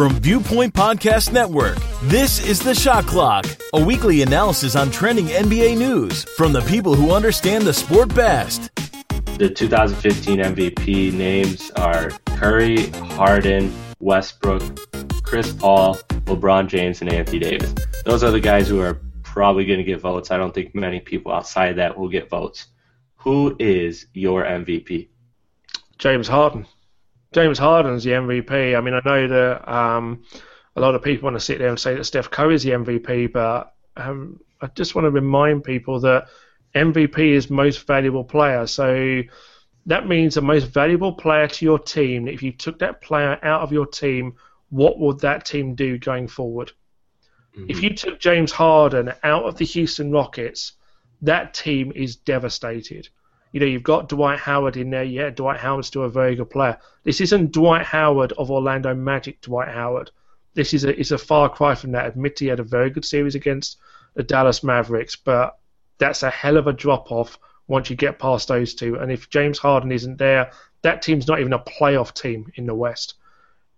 From Viewpoint Podcast Network, this is The Shot Clock, a weekly analysis on trending NBA news from the people who understand the sport best. The 2015 MVP names are Curry, Harden, Westbrook, Chris Paul, LeBron James, and Anthony Davis. Those are the guys who are probably going to get votes. I don't think many people outside that will get votes. Who is your MVP? James Harden. James Harden's the MVP. I mean, I know that um, a lot of people want to sit there and say that Steph Curry is the MVP, but um, I just want to remind people that MVP is most valuable player. So that means the most valuable player to your team. If you took that player out of your team, what would that team do going forward? Mm-hmm. If you took James Harden out of the Houston Rockets, that team is devastated. You know, you've got Dwight Howard in there. Yeah, Dwight Howard's still a very good player. This isn't Dwight Howard of Orlando Magic. Dwight Howard. This is a is a far cry from that. Admit he had a very good series against the Dallas Mavericks, but that's a hell of a drop off once you get past those two. And if James Harden isn't there, that team's not even a playoff team in the West.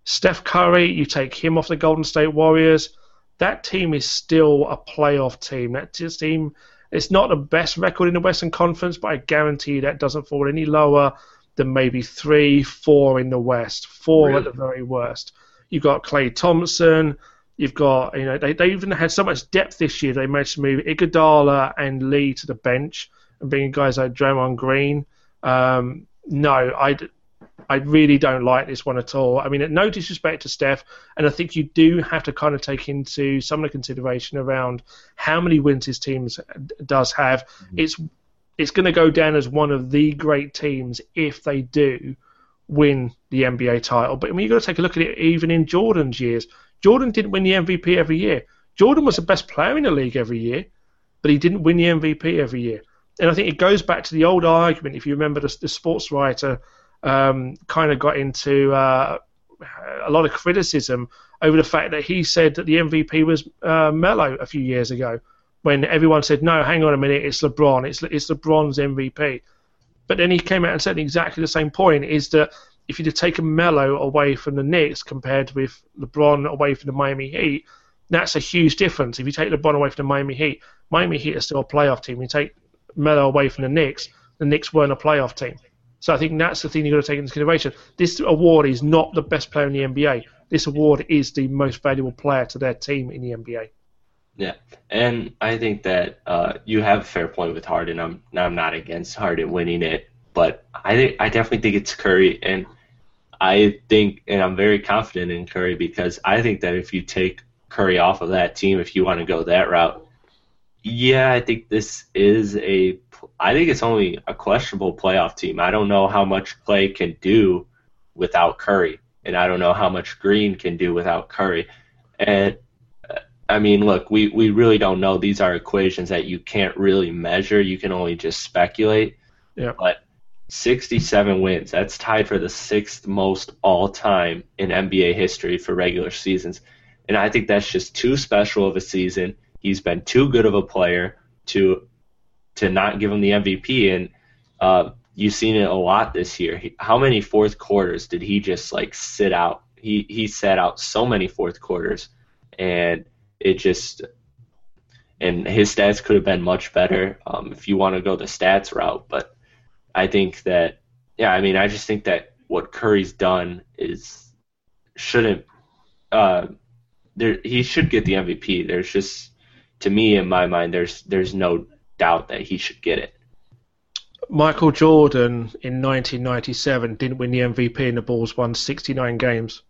Steph Curry, you take him off the Golden State Warriors, that team is still a playoff team. That team it's not the best record in the Western Conference, but I guarantee that doesn't fall any lower than maybe three, four in the West, four really? at the very worst. You've got Klay Thompson. You've got, you know, they, they even had so much depth this year. They managed to move Iguodala and Lee to the bench and bring guys like Draymond Green. Um, no, I, I really don't like this one at all. I mean, no disrespect to Steph, and I think you do have to kind of take into some of the consideration around how many wins his team does have. Mm-hmm. It's it's going to go down as one of the great teams if they do win the NBA title. But I mean, you've got to take a look at it even in Jordan's years. Jordan didn't win the MVP every year. Jordan was the best player in the league every year, but he didn't win the MVP every year. And I think it goes back to the old argument, if you remember the, the sports writer um, kind of got into uh, a lot of criticism over the fact that he said that the MVP was uh, Melo a few years ago, when everyone said, "No, hang on a minute, it's LeBron, it's it's LeBron's MVP." But then he came out and said exactly the same point: is that if you'd have taken Melo away from the Knicks compared with LeBron away from the Miami Heat, that's a huge difference. If you take LeBron away from the Miami Heat, Miami Heat are still a playoff team. You take Melo away from the Knicks, the Knicks weren't a playoff team. So I think that's the thing you've got to take into consideration. This award is not the best player in the NBA. This award is the most valuable player to their team in the NBA. Yeah, and I think that uh, you have a fair point with Harden. I'm I'm not against Harden winning it, but I think I definitely think it's Curry, and I think and I'm very confident in Curry because I think that if you take Curry off of that team, if you want to go that route, yeah, I think this is a I think it's only a questionable playoff team. I don't know how much Klay can do without Curry, and I don't know how much Green can do without Curry. And uh, I mean, look, we, we really don't know. These are equations that you can't really measure. You can only just speculate. Yeah. But 67 wins, that's tied for the sixth most all time in NBA history for regular seasons. And I think that's just too special of a season. He's been too good of a player to to not give him the MVP. And uh, you've seen it a lot this year. How many fourth quarters did he just like sit out? He he sat out so many fourth quarters, and it just and his stats could have been much better um, if you want to go the stats route. But I think that yeah, I mean, I just think that what Curry's done is shouldn't. Uh, there, he should get the MVP. There's just, to me, in my mind, there's there's no doubt that he should get it. Michael Jordan in 1997 didn't win the MVP and the Bulls won 69 games.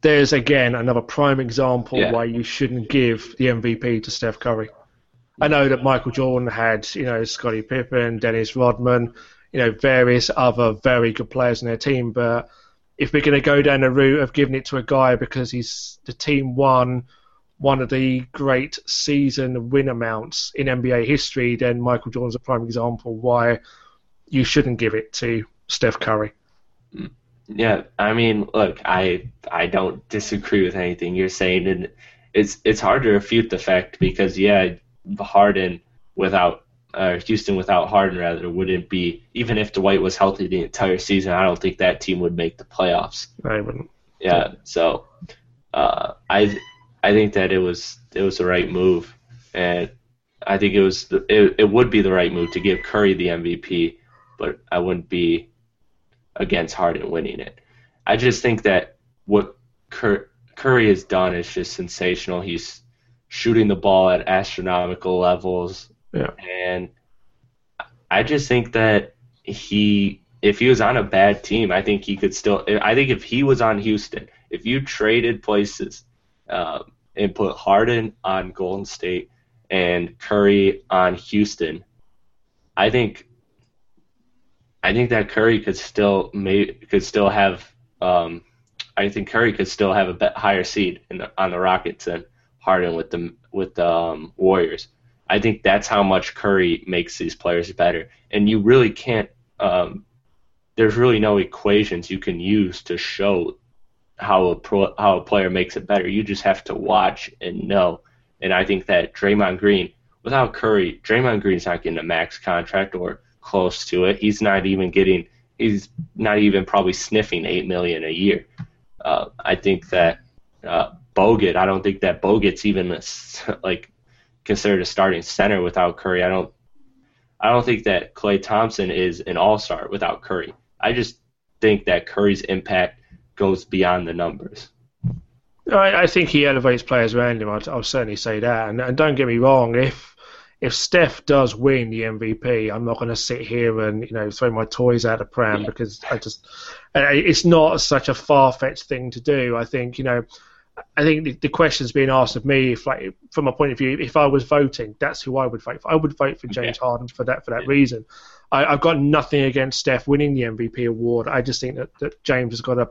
There's again another prime example yeah. why you shouldn't give the MVP to Steph Curry. I know that Michael Jordan had, you know, Scottie Pippen, Dennis Rodman, you know, various other very good players in their team, but if we're going to go down the route of giving it to a guy because he's the team won one of the great season win amounts in NBA history, then Michael Jordan's a prime example why you shouldn't give it to Steph Curry. Yeah, I mean, look, I I don't disagree with anything you're saying, and it's it's hard to refute the fact because yeah, Harden without uh, Houston without Harden rather wouldn't be even if Dwight was healthy the entire season. I don't think that team would make the playoffs. I wouldn't. Yeah, so uh, I I think that it was it was the right move, and I think it was the, it, it would be the right move to give Curry the MVP, but I wouldn't be against Harden winning it. I just think that what Cur- Curry has done is just sensational. He's shooting the ball at astronomical levels, Yeah. and I just think that he, if he was on a bad team, I think he could still. I think if he was on Houston, if you traded places uh, and put Harden on Golden State and Curry on Houston, I think I think that Curry could still may could still have. Um, I think Curry could still have a higher seed the, on the Rockets than Harden with the with the um, Warriors. I think that's how much Curry makes these players better, and you really can't. Um, there's really no equations you can use to show how a pro, how a player makes it better. You just have to watch and know. And I think that Draymond Green, without Curry, Draymond Green's not getting a max contract or close to it. He's not even getting. He's not even probably sniffing eight million a year. Uh, I think that uh, Bogut. I don't think that Bogut's even a, like considered a starting center without Curry. I don't. I don't think that Klay Thompson is an all star without Curry. I just think that Curry's impact goes beyond the numbers. I, I think he elevates players around him. I'll, I'll certainly say that. And, and don't get me wrong, if if Steph does win the MVP, I'm not going to sit here and you know throw my toys out of pram because I just it's not such a far fetched thing to do. I think you know. I think the, the question's being asked of me if, like, from a point of view, if I was voting, that's who I would vote for. I would vote for James yeah. Harden for that for that yeah. reason. I, have got nothing against Steph winning the MVP award. I just think that, that James has got a,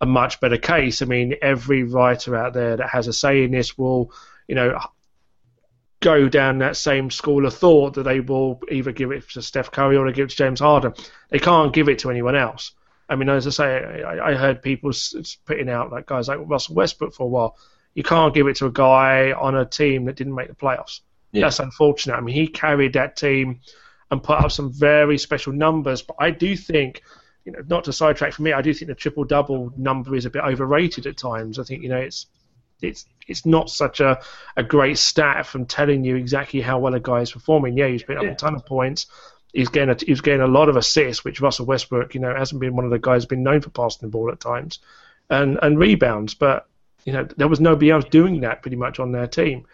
a much better case. I mean, every writer out there that has a say in this will, you know, go down that same school of thought that they will either give it to Steph Curry or they give it to James Harden. They can't give it to anyone else. I mean, as I say, I, I heard people putting out like guys like Russell Westbrook for a while. You can't give it to a guy on a team that didn't make the playoffs. Yeah. That's unfortunate. I mean, he carried that team and put up some very special numbers. But I do think, you know, not to sidetrack for me, I do think the triple double number is a bit overrated at times. I think you know it's it's it's not such a, a great stat from telling you exactly how well a guy is performing. Yeah, he's put up yeah. a ton of points, he's getting a, he's getting a lot of assists, which Russell Westbrook, you know, hasn't been one of the guys been known for passing the ball at times, and and rebounds. But you know, there was nobody else doing that pretty much on their team.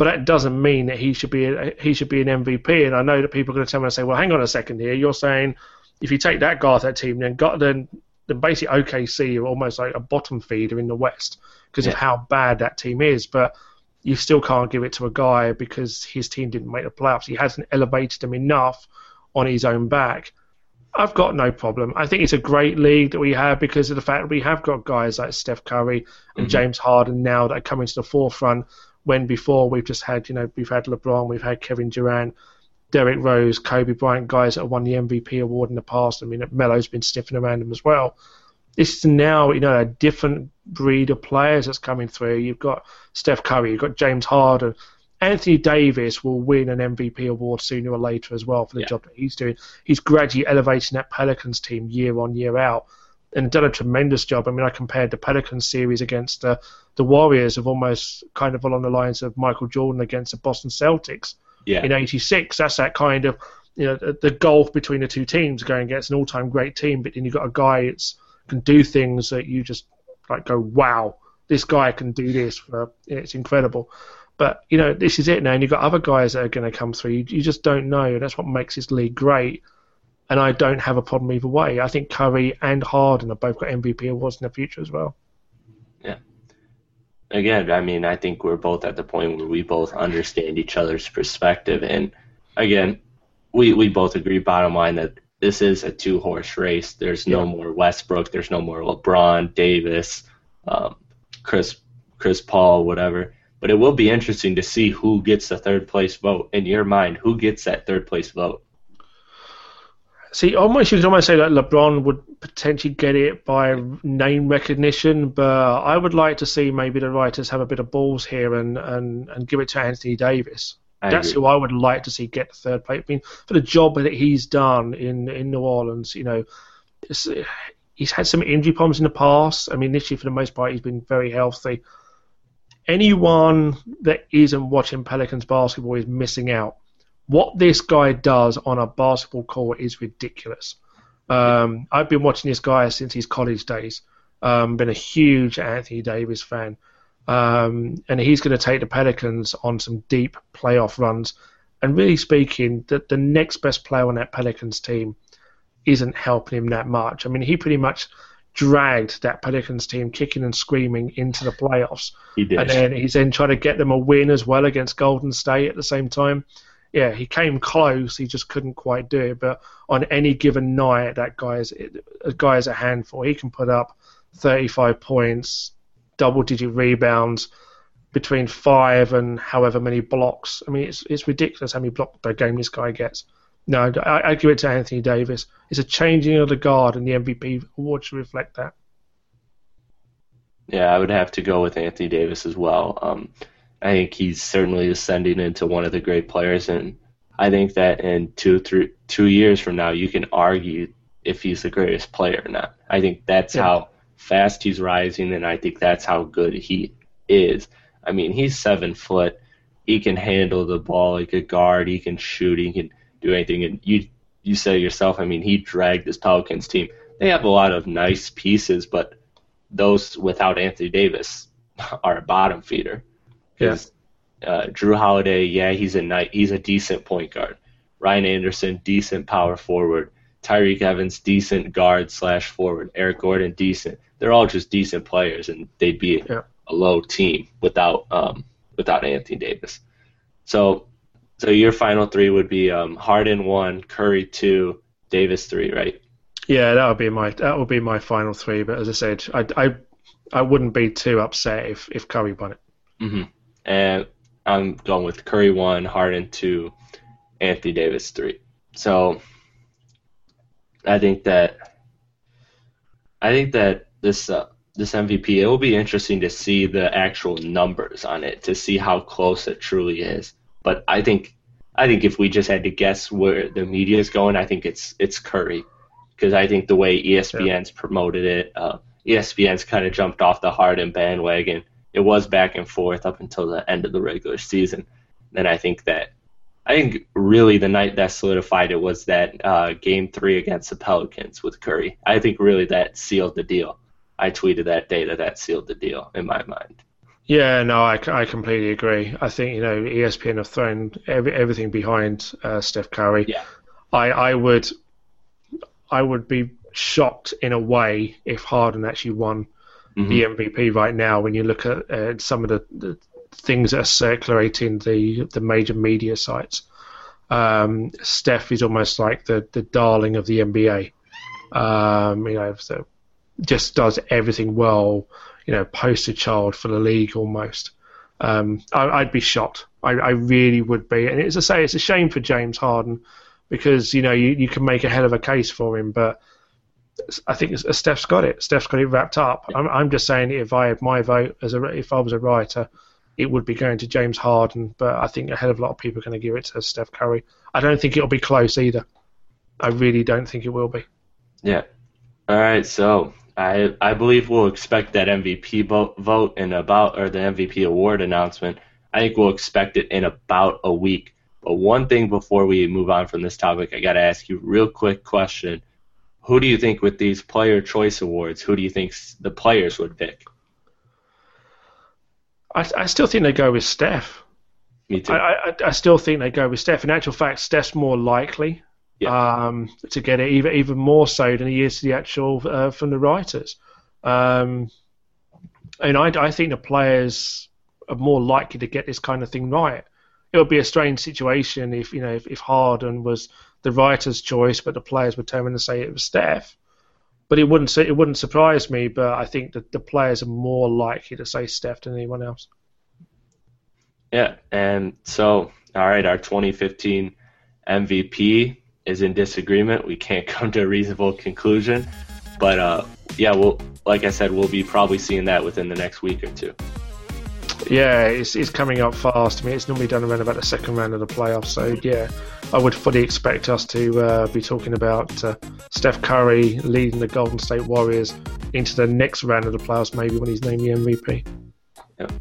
But that doesn't mean that he should be a, he should be an MVP. And I know that people are going to tell me and say, well, hang on a second here. You're saying if you take that guy off that team, then got then then basically OKC are almost like a bottom feeder in the West because yeah. of how bad that team is. But you still can't give it to a guy because his team didn't make the playoffs. He hasn't elevated them enough on his own back. I've got no problem. I think it's a great league that we have because of the fact that we have got guys like Steph Curry and mm-hmm. James Harden now that are coming to the forefront. When before we've just had, you know, we've had LeBron, we've had Kevin Durant, Derrick Rose, Kobe Bryant, guys that have won the MVP award in the past. I mean, Melo's been sniffing around them as well. This is now, you know, a different breed of players that's coming through. You've got Steph Curry, you've got James Harden, Anthony Davis will win an MVP award sooner or later as well for the yeah. job that he's doing. He's gradually elevating that Pelicans team year on year out and done a tremendous job. I mean, I compared the Pelicans series against uh, the Warriors of almost kind of along the lines of Michael Jordan against the Boston Celtics yeah. in '86. That's that kind of you know the, the gulf between the two teams going against an all-time great team, but then you've got a guy that can do things that you just like go, wow, this guy can do this. For, it's incredible. But you know, this is it now, and you've got other guys that are going to come through. You, you just don't know. That's what makes this league great. And I don't have a problem either way. I think Curry and Harden have both got MVP awards in the future as well. Yeah. Again, I mean, I think we're both at the point where we both understand each other's perspective, and again, we we both agree. Bottom line that this is a two horse race. There's no yeah. more Westbrook. There's no more LeBron, Davis, um, Chris Chris Paul, whatever. But it will be interesting to see who gets the third place vote. In your mind, who gets that third place vote? See, almost you could almost say that LeBron would potentially get it by name recognition, but I would like to see maybe the writers have a bit of balls here and, and, and give it to Anthony Davis. I That's agree. who I would like to see get the third place. I mean, for the job that he's done in, in New Orleans, you know, he's had some injury problems in the past. I mean, this year for the most part he's been very healthy. Anyone that isn't watching Pelicans basketball is missing out. What this guy does on a basketball court is ridiculous. Um, I've been watching this guy since his college days. Um, been a huge Anthony Davis fan. Um, and he's going to take the Pelicans on some deep playoff runs. And really speaking, the, the next best player on that Pelicans team isn't helping him that much. I mean, he pretty much dragged that Pelicans team kicking and screaming into the playoffs. He did. And then he's then trying to get them a win as well against Golden State at the same time. Yeah, he came close. He just couldn't quite do it. But on any given night, that guy is a guy is a handful. He can put up 35 points, double digit rebounds, between five and however many blocks. I mean, it's it's ridiculous how many blocks per game this guy gets. No, I, I give it to Anthony Davis. It's a changing of the guard, and the MVP award should reflect that. Yeah, I would have to go with Anthony Davis as well. Um, I think he's certainly ascending into one of the great players, and I think that in two, three, two years from now, you can argue if he's the greatest player or not. I think that's yeah. how fast he's rising, and I think that's how good he is. I mean, he's seven foot. He can handle the ball like a guard. He can shoot. He can do anything. And you you say yourself, I mean, he dragged this Pelicans team. They have a lot of nice pieces, but those without Anthony Davis are a bottom feeder. Because yeah. uh, Jrue Holiday, yeah, he's a night, he's a decent point guard. Ryan Anderson, decent power forward. Tyreke Evans, decent guard slash forward. Eric Gordon, decent they're all just decent players, and they'd be yeah. a low team without um, without Anthony Davis. So, so your final three would be um, Harden one, Curry two, Davis three, right? Yeah, that would be my that would be my final three. But as I said, I I, I wouldn't be too upset if if Curry won it. Mm-hmm. And I'm going with Curry one, Harden two, Anthony Davis three. So I think that I think that this uh, this MVP. It will be interesting to see the actual numbers on it to see how close it truly is. But I think I think if we just had to guess where the media is going, I think it's it's Curry because I think the way ESPN's yeah. promoted it, uh, ESPN's kind of jumped off the Harden bandwagon. It was back and forth up until the end of the regular season. Then I think that I think really the night that solidified it was that uh, game three against the Pelicans with Curry. I think really that sealed the deal. I tweeted that day that that sealed the deal in my mind. Yeah, no, I, I completely agree. I think you know ESPN have thrown every, everything behind uh, Steph Curry. Yeah, I I would I would be shocked in a way if Harden actually won mm-hmm. the MVP right now. When you look at uh, some of the, the things that are circulating the the major media sites, um, Steph is almost like the the darling of the NBA. Um, you know, so just does everything well. You know, poster child for the league almost. Um, I, would be shocked. I, I, really would be. And as I say, it's a shame for James Harden because you know you, you can make a hell of a case for him, but I think uh, Steph's got it. Steph's got it wrapped up. I'm, I'm just saying if I had my vote as a if I was a writer, it would be going to James Harden. But I think a hell of a lot of people are going to give it to Steph Curry. I don't think it'll be close either. I really don't think it will be. Yeah. All right. So I I believe we'll expect that MVP vote, vote in about or the MVP award announcement. I think we'll expect it in about a week. But one thing before we move on from this topic, I got to ask you real quick question. Who do you think with these player choice awards, who do you think the players would pick? I, I still think they go with Steph. Me too. I, I, I still think they go with Steph. In actual fact, Steph's more likely yeah. um, to get it, even even more so than he is to the actual uh, from the writers. Um, and I, I think the players are more likely to get this kind of thing right. It would be a strange situation if you know if, if Harden was the writer's choice, but the players were determined to say it was Steph. But it wouldn't it wouldn't surprise me. But I think that the players are more likely to say Steph than anyone else. Yeah, and so all right, our 2015 MVP is in disagreement. We can't come to a reasonable conclusion. But uh, yeah, we'll like I said, we'll be probably seeing that within the next week or two. Yeah, it's, it's coming up fast. I mean, it's normally done around about the second round of the playoffs. So yeah, I would fully expect us to uh, be talking about uh, Steph Curry leading the Golden State Warriors into the next round of the playoffs, maybe when he's named the MVP. Yep.